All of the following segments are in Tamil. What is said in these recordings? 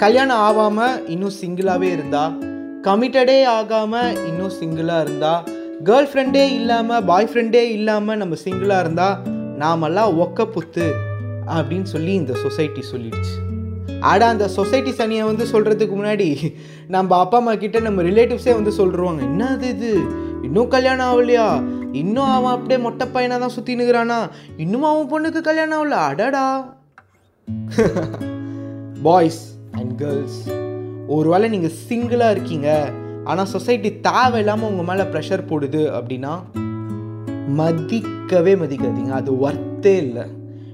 கல்யாணம் ஆகாமல் இன்னும் சிங்கிளாகவே இருந்தா கமிட்டடே ஆகாமல் இன்னும் சிங்கிளாக இருந்தா கேர்ள் ஃப்ரெண்டே இல்லாமல் பாய் ஃப்ரெண்டே இல்லாமல் நம்ம சிங்கிளாக இருந்தால் நாமெல்லாம் ஒக்க புத்து அப்படின்னு சொல்லி இந்த சொசைட்டி சொல்லிடுச்சு. ஆடா அந்த சொசைட்டி சனியை வந்து சொல்கிறதுக்கு முன்னாடி நம்ம அப்பா அம்மா கிட்ட நம்ம ரிலேட்டிவ்ஸே வந்து சொல்லிடுவாங்க என்னது இது? இன்னும் கல்யாணம் ஆகலையா? இன்னும் அவன் அப்படியே மொட்டை பையனாக தான் சுற்றினுக்கிறானா இன்னும் அவன் பொண்ணுக்கு கல்யாணம் ஆகல? அடடா. பாய்ஸ் அண்ட் கேர்ள்ஸ் ஒருவேளை நீங்கள் சிங்கிளாக இருக்கீங்க ஆனால் சொசைட்டி தேவையில்லாமல் உங்கள் மேலே ப்ரெஷர் போடுது அப்படின்னா மதிக்கவே மதிக்காதீங்க. அது ஒர்த்தே இல்லை.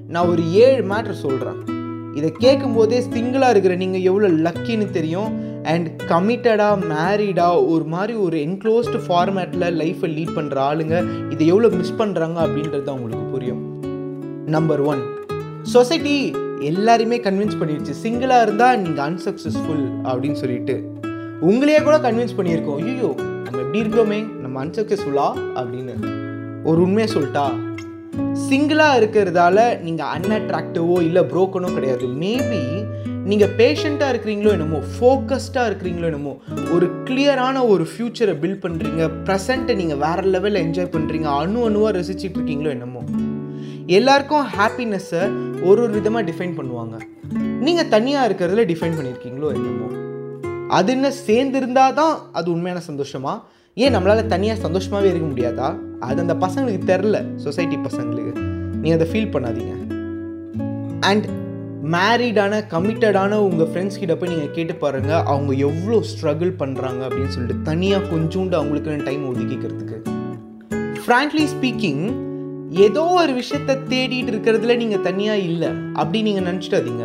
நான் ஒரு ஏழு மேட்ரு சொல்கிறேன் இதை கேட்கும்போதே சிங்கிளாக இருக்கிற நீங்கள் எவ்வளோ லக்கின்னு தெரியும் அண்ட் கமிட்டடாக மேரீடாக ஒரு மாதிரி ஒரு என்க்ளோஸ்டு ஃபார்மேட்டில் லைஃப்பை லீட் பண்ணுற ஆளுங்க இதை எவ்வளோ மிஸ் பண்ணுறாங்க அப்படின்றது உங்களுக்கு புரியும். நம்பர் ஒன் சொசைட்டி எல்லாரையுமே கன்வின்ஸ் பண்ணிடுச்சு சிங்கிளாக இருந்தால் நீங்கள் அன்சக்ஸஸ்ஃபுல் அப்படின்னு சொல்லிட்டு. உங்களையே கூட கன்வின்ஸ் பண்ணியிருக்கோம். ஐயோ நம்ம எப்படி இருக்கிறோமே? நம்ம அன்சக்ஸஸ்ஃபுல்லா அப்படின்னு ஒரு உண்மையை சொல்லிட்டா. சிங்கிளாக இருக்கிறதால நீங்கள் அன்அட்ராக்டிவோ இல்லை புரோக்கனோ கிடையாது. மேபி நீங்கள் பேஷண்ட்டாக இருக்கிறீங்களோ என்னமோ ஃபோக்கஸ்டாக இருக்கிறீங்களோ என்னமோ ஒரு கிளியரான ஒரு ஃப்யூச்சரை பில்ட் பண்ணுறீங்க ப்ரெசண்ட்டை நீங்கள் வேறு லெவலில் என்ஜாய் பண்ணுறீங்க அணு அணுவாக ரசிச்சிட்டு இருக்கீங்களோ என்னமோ. எல்லாருக்கும் ஹாப்பினஸ்ஸை ஒரு ஒரு விதமாக டிஃபைன் பண்ணுவாங்க. நீங்கள் தனியாக இருக்கிறதுல டிஃபைன் பண்ணியிருக்கீங்களோ என்னமோ. அது என்ன சேர்ந்துருந்தா தான் அது உண்மையான சந்தோஷமா? ஏன் நம்மளால் தனியாக சந்தோஷமாகவே இருக்க முடியாதா? அது அந்த பசங்களுக்கு தெரில சொசைட்டி பசங்களுக்கு. நீங்கள் அதை ஃபீல் பண்ணாதீங்க. அண்ட் மேரீடான கமிட்டடான உங்கள் ஃப்ரெண்ட்ஸ் கிட்ட போய் நீங்கள் கேட்டு பாருங்கள் அவங்க எவ்வளோ ஸ்ட்ரகிள் பண்ணுறாங்க அப்படின்னு சொல்லிட்டு தனியாக கொஞ்சோண்டு அவங்களுக்குன்னு டைம் ஒதுக்கிக்கிறதுக்கு. ஃப்ராங்க்லி ஸ்பீக்கிங் ஏதோ ஒரு விஷயத்த தேடிட்டு இருக்கிறதுல நீங்கள் தனியாக இல்லை. அப்படி நீங்கள் நினச்சிட்டாதீங்க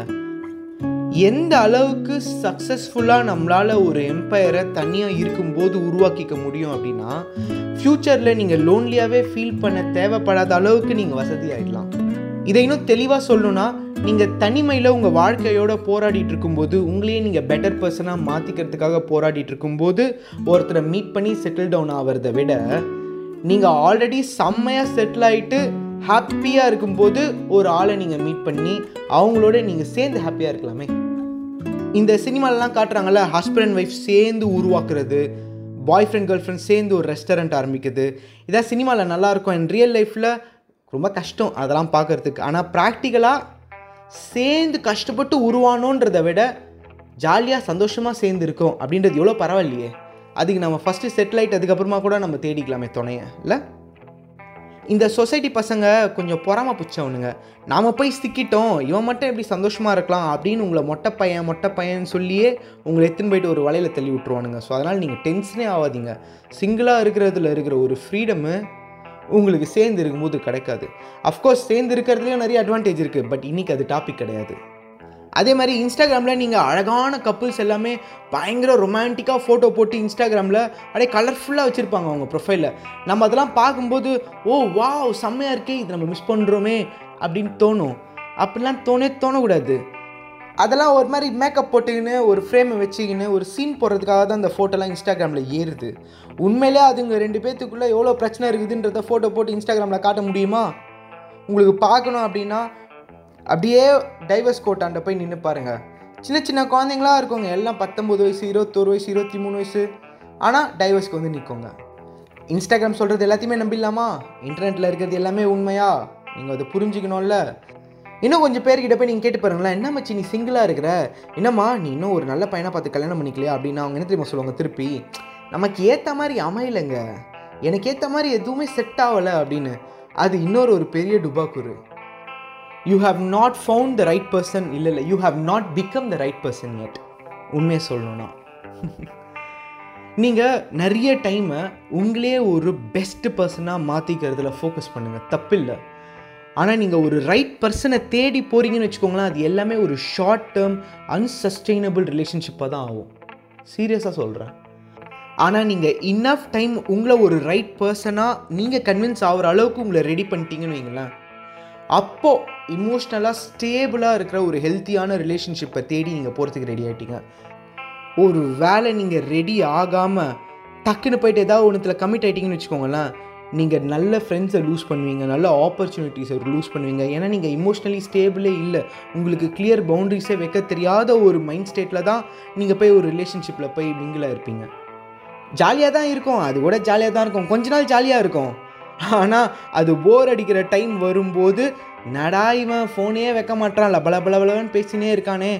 எந்த அளவுக்கு சக்ஸஸ்ஃபுல்லாக நம்மளால் ஒரு எம்பையரை தனியாக இருக்கும்போது உருவாக்கிக்க முடியும் அப்படின்னா ஃப்யூச்சரில் நீங்கள் லோன்லியாகவே ஃபீல் பண்ண தேவைப்படாத அளவுக்கு நீங்கள் வசதி ஆகிடலாம் இதை இன்னும் தெளிவாக சொல்லணும்னா நீங்கள் தனிமையில் உங்கள் வாழ்க்கையோட போராடிட்டு இருக்கும்போது உங்களையே நீங்கள் பெட்டர் பர்சனாக மாற்றிக்கிறதுக்காக போராடிட்டு இருக்கும்போது ஒருத்தரை மீட் பண்ணி செட்டில் டவுன் ஆகிறத விட நீங்கள் ஆல்ரெடி செம்மையாக செட்டில் ஆகிட்டு ஹாப்பியாக இருக்கும்போது ஒரு ஆளை நீங்கள் மீட் பண்ணி அவங்களோட நீங்கள் சேர்ந்து ஹாப்பியாக இருக்கலாமே. இந்த சினிமாலெலாம் காட்டுறாங்கல்ல ஹஸ்பண்ட் அண்ட் ஒய்ஃப் சேர்ந்து உருவாக்குறது பாய் ஃப்ரெண்ட் கேர்ள் ஃப்ரெண்ட் சேர்ந்து ஒரு ரெஸ்டாரண்ட் ஆரம்பிக்குது. இதான் சினிமாவில் நல்லாயிருக்கும் அண்ட் ரியல் லைஃப்பில் ரொம்ப கஷ்டம் அதெல்லாம் பார்க்குறதுக்கு. ஆனால் ப்ராக்டிக்கலாக சேர்ந்து கஷ்டப்பட்டு உருவானோன்றதை விட ஜாலியாக சந்தோஷமாக சேர்ந்து இருக்கோம் அப்படின்றது எவ்வளோ பரவாயில்லையே. அதுக்கு நம்ம ஃபஸ்ட்டு செட்டிலைட் அதுக்கப்புறமா கூட நம்ம தேடிக்கலாமே துணைய இல்லை? இந்த சொசைட்டி பசங்க கொஞ்சம் பொறாம பிடிச்சவனுங்க. நாம் போய் சிக்கிட்டோம் இவன் மட்டும் எப்படி சந்தோஷமாக இருக்கலாம் அப்படின்னு உங்களை மொட்டை பையன் மொட்டை பையன் சொல்லியே உங்களை எடுத்துன்னு போயிட்டு ஒரு வலையில் தள்ளி விட்ருவானுங்க ஸோ அதனால் நீங்கள் டென்ஷனே ஆகாதீங்க சிங்கிளாக இருக்கிறதுல இருக்கிற ஒரு ஃப்ரீடமு உங்களுக்கு சேர்ந்து இருக்கும்போது கிடைக்காது. அஃப்கோர்ஸ் சேர்ந்து இருக்கிறதுலேயும் நிறைய அட்வான்டேஜ் இருக்குது பட் இன்றைக்கி அது டாபிக் கிடையாது. அதே மாதிரி இன்ஸ்டாகிராமில் நீங்கள் அழகான கப்புள்ஸ் எல்லாமே பயங்கர ரொமான்டிக்காக ஃபோட்டோ போட்டு இன்ஸ்டாகிராமில் அப்படியே கலர்ஃபுல்லாக வச்சுருப்பாங்க அவங்க ப்ரொஃபைலில் நம்ம அதெல்லாம் பார்க்கும்போது ஓ வா செம்மையாக இருக்கே இது நம்ம மிஸ் பண்ணுறோமே அப்படின்னு தோணும். அப்படிலாம் தோணே தோணக்கூடாது. அதெல்லாம் ஒரு மாதிரி மேக்கப் போட்டுக்கின்னு ஒரு ஃப்ரேமை வச்சுக்கின்னு ஒரு சீன் போடுறதுக்காக தான் அந்த ஃபோட்டோலாம் இன்ஸ்டாகிராமில் ஏறுது. உண்மையிலே அதுங்க ரெண்டு பேர்த்துக்குள்ளே எவ்வளோ பிரச்சனை இருக்குதுன்றத ஃபோட்டோ போட்டு இன்ஸ்டாகிராமில் காட்ட முடியுமா? உங்களுக்கு பார்க்கணும் அப்படின்னா அப்படியே டைவர்ஸ் கோட்டாண்ட போய் நின்று பாருங்கள் சின்ன சின்ன குழந்தைங்களா இருக்கவங்க எல்லாம் பத்தொம்பது வயசு இருபத்தோரு வயசு இருபத்தி மூணு வயசு ஆனால் டைவர்ஸ்க்கு வந்து நிற்கோங்க இன்ஸ்டாகிராம் சொல்கிறது எல்லாத்தையுமே நம்பிடலாமா? இன்டர்நெட்டில் இருக்கிறது எல்லாமே உண்மையா? நீங்கள் அதை புரிஞ்சுக்கணும்ல. இன்னும் கொஞ்சம் பேர்கிட்ட போய் நீங்கள் கேட்டு பாருங்களேன். என்ன மச்சி நீ சிங்கிளாக இருக்கிற? என்னம்மா நீ இன்னும் ஒரு நல்ல பையனை பார்த்து கல்யாணம் பண்ணிக்கலையா? அப்படின்னு அவங்க என்ன தெரியுமா சொல்லுவாங்க திருப்பி நமக்கு ஏற்ற மாதிரி அமையலைங்க. எனக்கு ஏற்ற மாதிரி எதுவுமே செட் ஆகலை அப்படின்னு. அது இன்னொரு ஒரு பெரிய டுபாக்குரு you have not found the right person இல்லை இல்லை. You have not become the right person yet உண்மையை சொல்லணும்னா. நீங்கள் நிறைய டைமை உங்களே ஒரு பெஸ்ட் பர்சனாக மாற்றிக்கிறதுல ஃபோக்கஸ் பண்ணுங்கள் தப்பில்லை. ஆனால் நீங்கள் ஒரு ரைட் பர்சனை தேடி போகிறீங்கன்னு வச்சுக்கோங்களேன் அது எல்லாமே ஒரு ஷார்ட் டேர்ம் அன்சஸ்டைனபிள் ரிலேஷன்ஷிப்பாக தான் ஆகும். சீரியஸாக சொல்கிறேன் ஆனால் நீங்கள் இன்னஃப் டைம் உங்களை ஒரு ரைட் பர்சனாக நீங்கள் கன்வின்ஸ் ஆகிற அளவுக்கு உங்களை ரெடி பண்ணிட்டீங்கன்னு வைங்களேன் அப்போது இமோஷ்னலாக ஸ்டேபிளாக இருக்கிற ஒரு ஹெல்த்தியான ரிலேஷன்ஷிப்பை தேடி நீங்கள் போகிறதுக்கு ரெடி ஆகிட்டீங்க ஒரு வேலை நீங்கள் ரெடி ஆகாமல் டக்குன்னு போயிட்டு ஏதாவது ஒன்றுத்தில் கமிட் ஆகிட்டீங்கன்னு வச்சுக்கோங்களேன் நீங்கள் நல்ல ஃப்ரெண்ட்ஸை லூஸ் பண்ணுவீங்க நல்ல ஆப்பர்ச்சுனிட்டிஸை லூஸ் பண்ணுவீங்க. ஏன்னா நீங்கள் இமோஷ்னலி ஸ்டேபிளே இல்லை. உங்களுக்கு கிளியர் பவுண்ட்ரிஸே வைக்க தெரியாத ஒரு மைண்ட் ஸ்டேட்டில் தான் நீங்கள் போய் ஒரு ரிலேஷன்ஷிப்பில் போய் மிங்கிளாக இருப்பீங்க. ஜாலியாக தான் இருக்கும். அது கூட ஜாலியாக தான் இருக்கும். கொஞ்ச நாள் ஜாலியாக இருக்கும். ஆனால் அது போர் அடிக்கிற டைம் வரும்போது நடா இவன் ஃபோனே வைக்க மாட்டான் லபல பலபலன்னு பேசினே இருக்கானே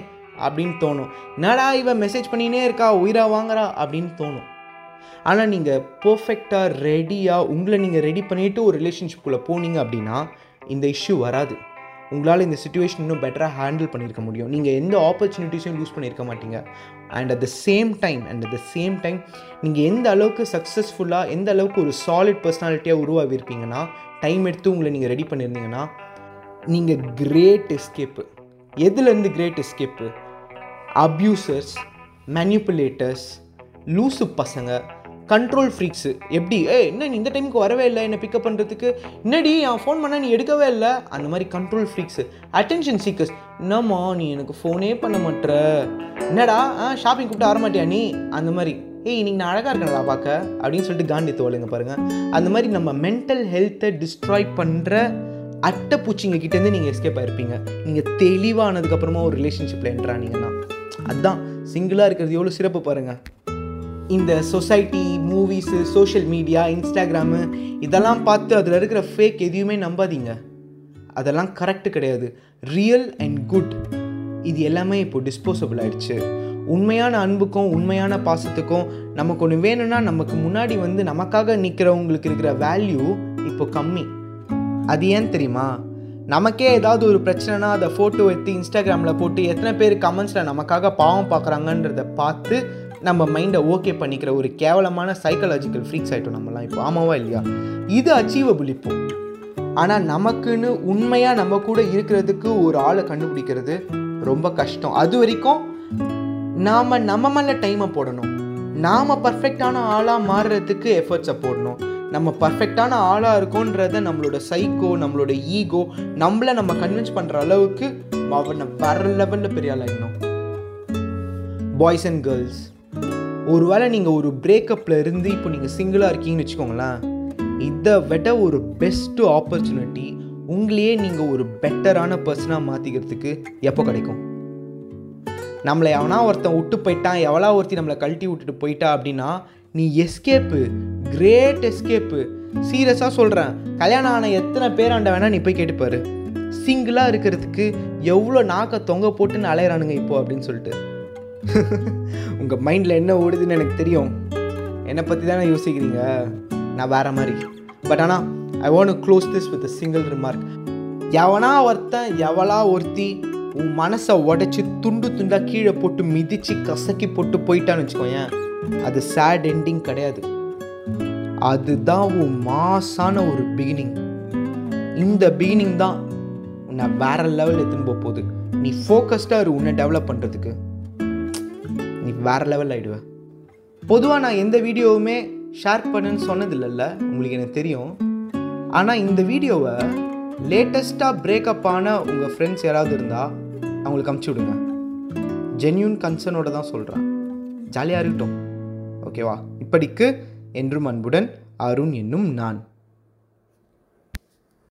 அப்படின்னு தோணும். நடா இவன் மெசேஜ் பண்ணினே இருக்கா உயிரா வாங்குறா அப்படின்னு தோணும். ஆனால் நீங்கள் பர்ஃபெக்டாக ரெடியாக உங்களை நீங்கள் ரெடி பண்ணிவிட்டு ஒரு ரிலேஷன்ஷிப்புக்குள்ளே போனீங்க அப்படின்னா இந்த இஷ்யூ வராது. உங்களால் இந்த சுச்சுவேஷன் இன்னும் பெட்டராக ஹேண்டில் பண்ணியிருக்க முடியும். நீங்கள் எந்த ஆப்பர்ச்சுனிட்டிஸையும் யூஸ் பண்ணியிருக்க மாட்டீங்க. And at the same time and at the same time நீங்கள் எந்த அளவுக்கு சக்ஸஸ்ஃபுல்லாக எந்த அளவுக்கு ஒரு சாலிட் பர்சனாலிட்டியாக உருவாகிருப்பீங்கன்னா டைம் எடுத்து உங்களை நீங்கள் ரெடி பண்ணியிருந்தீங்கன்னா நீங்கள் கிரேட் எஸ்கேப்பு எதுலேருந்து கிரேட் எஸ்கேப்பு அப்யூசர்ஸ் மேனிப்புலேட்டர்ஸ் லூசு பசங்க கண்ட்ரோல் ஃப்ரீக்ஸு எப்படி? ஏ என்ன நீ இந்த டைமுக்கு வரவே இல்லை? என்னை பிக்கப் பண்ணுறதுக்கு என்னடி என் ஃபோன் பண்ணால் நீ எடுக்கவே இல்லை? அந்த மாதிரி கண்ட்ரோல் ஃப்ரீக்ஸு அட்டென்ஷன் சீக்கர்ஸ் என்னம்மா நீ எனக்கு ஃபோனே பண்ண மாட்ற? என்னடா? ஆ ஷாப்பிங் கூப்பிட்டு வரமாட்டியா நீ? அந்த மாதிரி. ஏய் நீங்கள் நான் அழகாக இருக்கேன்டா பார்க்க. அப்படின்னு சொல்லிட்டு காந்தி தோலுங்க பாருங்கள் அந்த மாதிரி நம்ம மென்டல் ஹெல்த்தை டிஸ்ட்ராய் பண்ணுற அட்டைப்பூச்சிங்க கிட்டேருந்து நீங்கள் எஸ்கேப் ஆகிருப்பீங்க நீங்கள் தெளிவானதுக்கப்புறமா ஒரு ரிலேஷன்ஷிப்பில் என்ட்ரானீங்கன்னா அதுதான் சிங்கிளாக இருக்கிறது எவ்வளோ சிறப்பு பாருங்கள் இந்த society movies social media Instagram இதெல்லாம் பார்த்து அதில் இருக்கிற ஃபேக் எதையுமே நம்பாதீங்க. அதெல்லாம் கரெக்டு கிடையாது. ரியல் அண்ட் குட் இது எல்லாமே இப்போ டிஸ்போசபிள் ஆயிடுச்சு. உண்மையான அன்புக்கும் உண்மையான பாசத்துக்கும் நமக்கு ஒன்று வேணும்னா நமக்கு முன்னாடி வந்து நமக்காக நிற்கிறவங்களுக்கு இருக்கிற வேல்யூ இப்போ கம்மி. அது ஏன் தெரியுமா? நமக்கே ஏதாவது ஒரு பிரச்சனைனா அதை ஃபோட்டோ எடுத்து இன்ஸ்டாகிராமில் போட்டு எத்தனை பேர் கமெண்ட்ஸில் நமக்காக பாவம் பார்க்குறாங்கன்றத பார்த்து நம்ம மைண்டை ஓகே பண்ணிக்கிற ஒரு கேவலமான சைக்காலஜிக்கல் ஃப்ரீக்ஸ் ஆகிட்டோம் நம்மலாம் இப்போ. ஆமாவா இல்லையா? இது அச்சீவபிள் இப்போ. ஆனால் நமக்குன்னு உண்மையாக நம்ம கூட இருக்கிறதுக்கு ஒரு ஆளை கண்டுபிடிக்கிறது ரொம்ப கஷ்டம். அது வரைக்கும் நாம் நம்ம மேலே டைமை போடணும். நாம் பர்ஃபெக்டான ஆளாக மாறுறதுக்கு எஃபர்ட்ஸை போடணும். நம்ம பர்ஃபெக்டான ஆளாக இருக்கோன்றத நம்மளோட சைக்கோ நம்மளோட ஈகோ நம்மளை நம்ம கன்வின்ஸ் பண்ணுற அளவுக்கு அவனை வர லெவலில் பெரிய ஆளாகிடணும் பாய்ஸ் அண்ட் கேர்ள்ஸ் ஒருவேளை நீங்கள் ஒரு பிரேக்கப்பில் இருந்து இப்போ நீங்கள் சிங்கிளாக இருக்கீங்கன்னு வச்சுக்கோங்களேன் இதை விட ஒரு பெஸ்ட்டு ஆப்பர்ச்சுனிட்டி உங்களையே நீங்கள் ஒரு பெட்டரான பர்சனாக மாற்றிக்கிறதுக்கு எப்போ கிடைக்கும்? நம்மளை எவனா ஒருத்தன் விட்டு போயிட்டான் எவ்வளோ ஒருத்தி நம்மளை கழட்டி விட்டுட்டு போயிட்டா அப்படின்னா நீ எஸ்கேப்பு கிரேட் எஸ்கேப்பு சீரியஸாக சொல்கிறேன் கல்யாணம் ஆன எத்தனை பேராண்ட வேணால் நீ போய் கேட்டுப்பாரு. சிங்கிளாக இருக்கிறதுக்கு எவ்வளோ நாக்கை தொங்க போட்டுன்னு அலையிறானுங்க இப்போ அப்படின்னு சொல்லிட்டு. உங்கள் மைண்டில் என்ன ஓடுதுன்னு எனக்கு தெரியும். என்னை பற்றி தானே யோசிக்கிறீங்க? நான் வேற மாதிரி. பட் ஆனால் I want close this with single remark எவனா ஒருத்தன் எவளா ஒருத்தி உன் மனசை உடச்சி துண்டு துண்டாக கீழே போட்டு மிதித்து கசக்கி போட்டு போயிட்டான்னு வச்சுக்கோயேன் அது சேட் எண்டிங் கிடையாது. அதுதான் உன் மாசான ஒரு பிகினிங் இந்த பிகினிங் தான் உன்னை வேற லெவல் எடுத்துன்னு போக போகுது. நீ ஃபோக்கஸ்டாக இரு உன்னை டெவலப் பண்ணுறதுக்கு வேறு லெவல் ஆகிடுவேன் பொதுவாக நான் எந்த வீடியோவுமே ஷேர் பண்ணுன்னு சொன்னதில்லைல்ல உங்களுக்கு எனக்கு தெரியும். ஆனால் இந்த வீடியோவை லேட்டஸ்ட்டாக பிரேக்கப் ஆன உங்கள் ஃப்ரெண்ட்ஸ் யாராவது இருந்தால் அவங்களுக்கு அமுச்சு விடுங்க. ஜென்யூன் கன்சர்னோட தான் சொல்கிறேன் ஜாலியாக இருக்கட்டும். ஓகேவா இப்படிக்கு என்றும் அன்புடன் அருண் என்னும் நான்.